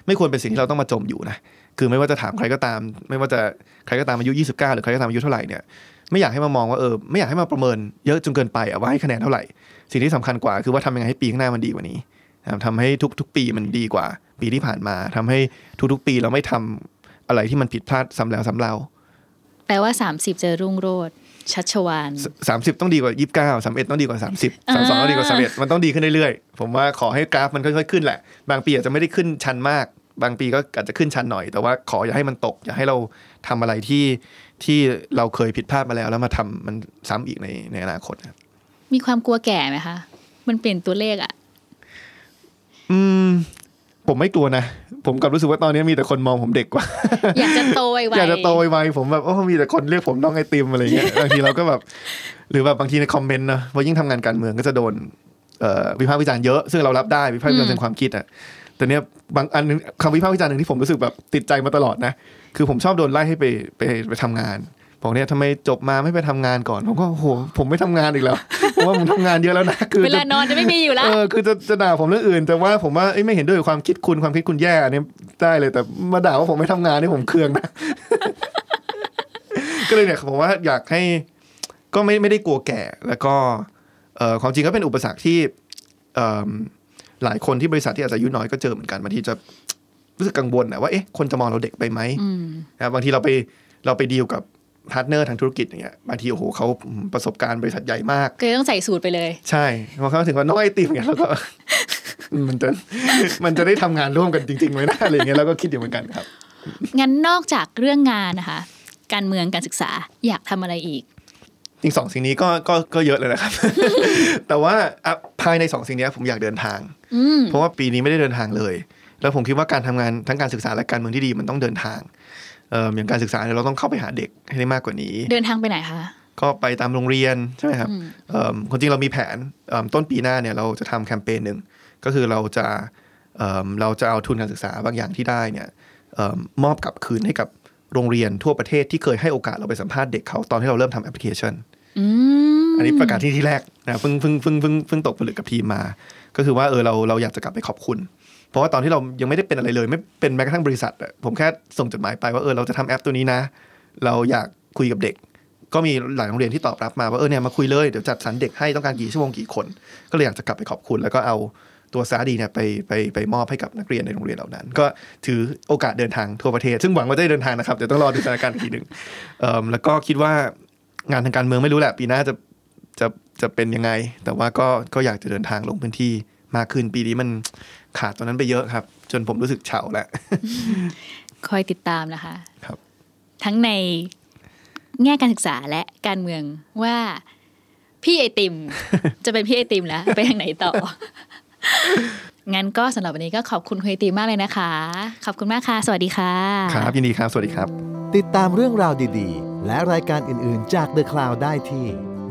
ไม่ควรเป็นสิ่งที่เราต้องมาจมอยู่นะ คือไม่ว่าจะถามใครก็ตาม ไม่ว่าจะใครก็ตามอายุ 29 หรือใครก็ตามอายุเท่าไหร่เนี่ยไม่อยากให้มามองว่าเออไม่อยากให้มาประเมินเยอะจนเกินไปอะว่าให้คะแนนเท่าไหร่ สิ่งที่สำคัญกว่าคือว่าทำยังไงให้ปีข้างหน้ามันดีกว่านี้นะครับทำให้ทุกๆ ปีมันดีกว่า ปีที่ผ่านมาทำให้ทุกๆ ปีเราไม่ทำอะไรที่มันผิดพลาดซ้ำแล้วซ้ำเล่าแปลว่า 30 เจอรุ่งโรดชัชวานสามสิบต้องดีกว่ายี่สิบเก้าสามเอ็ดต้องดีกว่าสามสิบสามสองต้องดีกว่าสามเอ็ดมันต้องดีขึ้นเรื่อยๆ ผมว่าขอให้กราฟมันค่อยๆขึ้นแหละ บางปีอาจจะไม่ได้ขึ้นชันมาก บางปีก็อาจจะขึ้นชันหน่อย แต่ว่าขออย่าให้มันตก อย่าให้เราทำอะไรที่ที่เราเคยผิดพลาดมาแล้ว แล้วมาทำมันซ้ำอีกในในอนาคตครับมีความกลัวแก่ไหมคะ มันเปลี่ยนตัวเลขอะอืม ผมไม่กลัวนะผมกลับรู้สึกว่าตอนนี้มีแต่คนมองผมเด็กกว่า อยากจะโตไวๆอยากจะโตไวๆผมแบบโอ้มีแต่คนเรียกผมน้องไอติมอะไรเงี้ยบางทีเราก็แบบ หรือแบบบางทีในคอมเมนต์นะพอยิ่งทำงานการเมืองก็จะโดนเอ่อวิพากษ์วิจารณ์เยอะ ซึ่งเรารับได้วิพากษ์วิจารณ์เป็นความคิดอะ แต่เนี้ยบางอันนึงคำวิพากษ์วิจารณ์หนึ่งที่ผมรู้สึกแบบติดใจมาตลอดนะ คือผมชอบโดนไล่ให้ไปไปไปทำงานบอกเนี่ยทำไมจบมาไม่ไปทำงานก่อน ผมก็โอ้โหผมไม่ทำงานอีกแล้วเพราะว่าผมทำงานเยอะแล้วนะคือเวจะลานอนจะไม่มีอยู่แล้วเออคือจะจะด่าผมเรื่องอื่น แต่ว่าผมว่าเอ้ยไม่เห็นด้วยกับความคิดคุณความคิดคุณแย่อันนี้ได้เลยแต่มาด่าว่าผมไม่ทำงานนี่ผมเคืองนะก็เลยเนี่ยผมว่าอยากให้ก็ไม่ไม่ได้กลัวแก่ แล้วก็เอ่อความจริงก็เป็นอุปสรรคที่เอิ่ม หลายคนที่บริษัทที่อาจจะอายุน้อยก็เจอเหมือนกันบางทีจะรู้สึกกังวลนะว่าเอ๊ะคนจะมองเราเด็กไปไหมอืมนะครับบางทีเราไปเราไปดีลกับ partner ทางธุรกิจอย่างเงี้ยบางทีโอ้โหเขาประสบการณ์บริษัทใหญ่มากก็เลยต้องใส่สูทไปเลย ใช่พอเขาถึงว่าน้องไอติมเนี่ยแล้วก็มันจะมันจะได้ทำงานร่วมกันจริงๆไหมนะอะไรอย่างเงี้ยแล้วก็คิดอยู่เหมือนกันครับ งั้นนอกจากเรื่องงานนะคะ การเมืองการศึกษาอยากทำอะไรอีกจริงสองสิ่งนี้ก็ก็ก็เยอะเลยนะครับ แต่ว่าอะ ภายในสองสิ่งเนี้ยผมอยากเดินทางอืมเพราะว่าปีนี้ไม่ได้เดินทางเลย แล้วผมคิดว่าการทำงานทั้งการศึกษาและการเมืองที่ดีมันต้องเดินทางเอ่ออย่างการศึกษาเนี่ยเราต้องเข้าไปหาเด็กให้ได้มากกว่านี้ เดินทางไปไหนคะก็ไปตามโรงเรียนใช่ไหมครับเอิ่มคนจริงเรามีแผนเอิ่มต้นปีหน้าเนี่ยเราจะทำแคมเปญหนึ่งก็คือเราจะเอิ่มเราจะเอาทุนการศึกษาบางอย่างที่ได้เนี่ยเอิ่มมอบกลับคืนให้กับโรงเรียนทั่วประเทศที่เคยให้โอกาสเราไปสัมภาษณ์เด็กเขาตอนที่เราเริ่มทำแอปพลิเคชัน อันนี้ประกาศที่ที่แรกนะเพิ่งเพิ่งเพิ่งเพิ่งเพิ่งตกผลึกกับทีมมา ก็คือว่าเออเราเราอยากจะกลับไปขอบคุณ เพราะว่าตอนที่เรายังไม่ได้เป็นอะไรเลย ไม่เป็นแม้กระทั่งบริษัท ผมแค่ส่งจดหมายไปว่าเออเราจะทำแอปตัวนี้นะ เราอยากคุยกับเด็ก ก็มีหลายโรงเรียนที่ตอบรับมาว่าเออเนี่ยมาคุยเลยเดี๋ยวจัดสรรเด็กให้ต้องการกี่ชั่วโมงกี่คน ก็เลยอยากจะกลับไปขอบคุณ แล้วก็เอาตัวซาดีเนี่ยไปไปไปมอบให้กับนักเรียนในโรงเรียนเหล่านั้น ก็ถือโอกาสเดินทางทั่วประเทศ ซึ่งหวังว่าจะได้เดินทางนะครับเดี๋ยวต้องรอดูสถานการณ์อีกทีหนึ่งแล้วก็คิดว่างานทางการเมืองไม่รู้แหละปีหน้าจะ จะจะเป็นยังไง แต่ว่าก็ก็อยากจะเดินทางลงพื้นที่มากขึ้นปีนี้มันขาดตรงนั้นไปเยอะครับ จนผมรู้สึกเฉาแล้วคอยติดตามนะคะครับ ทั้งในแง่การศึกษาและการเมืองว่าพี่ไอติม จะเป็นพี่ไอติมแล้ว ไปทางไหนต่อ งั้นก็สำหรับวันนี้ก็ขอบคุณคุณไอติมมากเลยนะคะ ขอบคุณมากค่ะ สวัสดีค่ะ ครับ ยินดีครับ สวัสดีครับ ติดตามเรื่องราวดีๆ และรายการอื่นๆจาก The Cloud ได้ที่